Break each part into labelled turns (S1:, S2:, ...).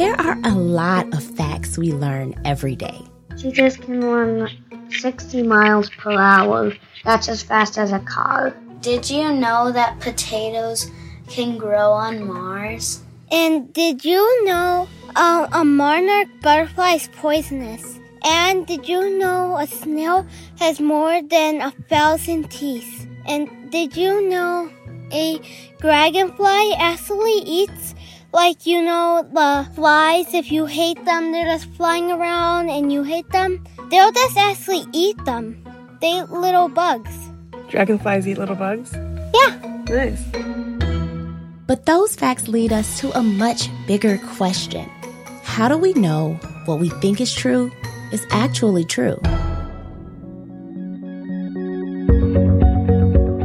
S1: There are a lot of facts we learn every day.
S2: Teachers can run 60 miles per hour. That's as fast as a car.
S3: Did you know that potatoes can grow on Mars?
S4: And did you know uh, a monarch butterfly is poisonous? And did you know a snail has more than a thousand teeth? And did you know a dragonfly actually eats like you know the flies if you hate them they're just flying around and you hate them they'll just actually eat them they little bugs
S5: Dragonflies eat little bugs?
S4: yeah
S5: Nice.
S1: But those facts lead us to a much bigger question. How do we know what we think is true is actually true?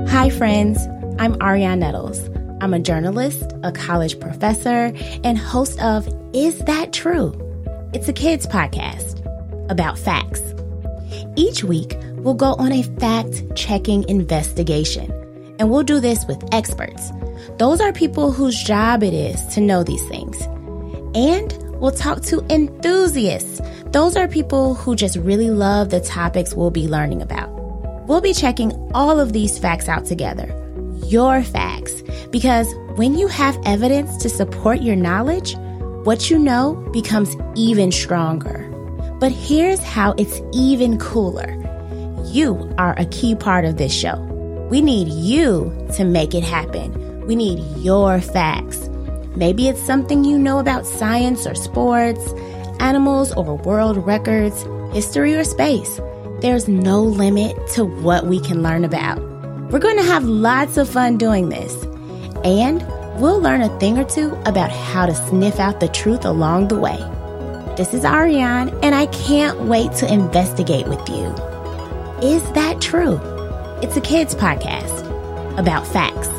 S1: Hi, friends. I'm Arionne Nettles. I'm a journalist, a college professor, and host of Is That True? It's a kids podcast about facts. Each week, we'll go on a fact checking investigation, and we'll do this with experts. Those are people whose job it is to know these things. And we'll talk to enthusiasts. Those are people who just really love the topics we'll be learning about. We'll be checking all of these facts out together. Your facts. Because when you have evidence to support your knowledge, what you know becomes even stronger. But here's how it's even cooler. You are a key part of this show. We need you to make it happen. We need your facts. Maybe it's something you know about science or sports, animals or world records, history or space. There's no limit to what we can learn about. We're going to have lots of fun doing this. And we'll learn a thing or two about how to sniff out the truth along the way. This is Arionne, and I can't wait to investigate with you. Is that true? It's a kids podcast about facts.